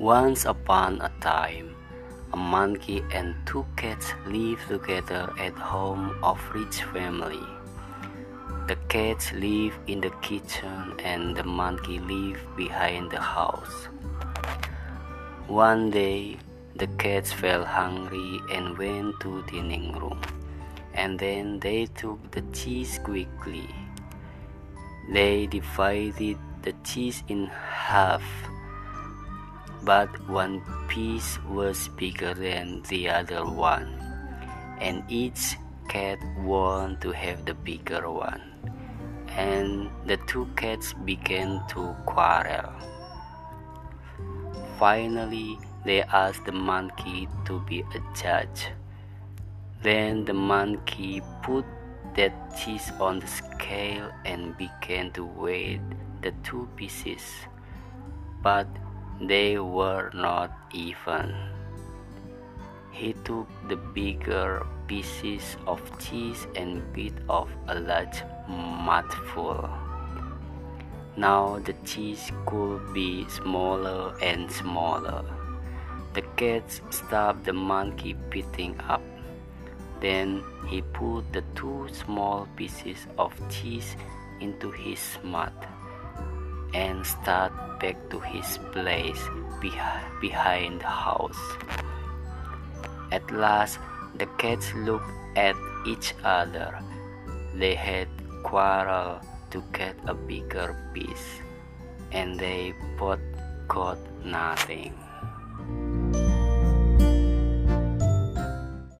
Once upon a time, a monkey and two cats lived together at home of rich family. The cats lived in the kitchen and the monkey lived behind the house. One day, the cats felt hungry and went to dining room, and then they took the cheese quickly. They divided the cheese in half, but one piece was bigger than the other one, and each cat wanted to have the bigger one. And the two cats began to quarrel. Finally, they asked the monkey to be a judge. Then the monkey put that cheese on the scale and began to weigh the two pieces, but they were not even. He took the bigger pieces of cheese and bit off a large mouthful. Now the cheese could be smaller and smaller. The cat stopped the monkey beating up. Then he put the two small pieces of cheese into his mouth and start back to his place behind the house. At last, the cats looked at each other. They had quarreled to get a bigger piece, and they both got nothing.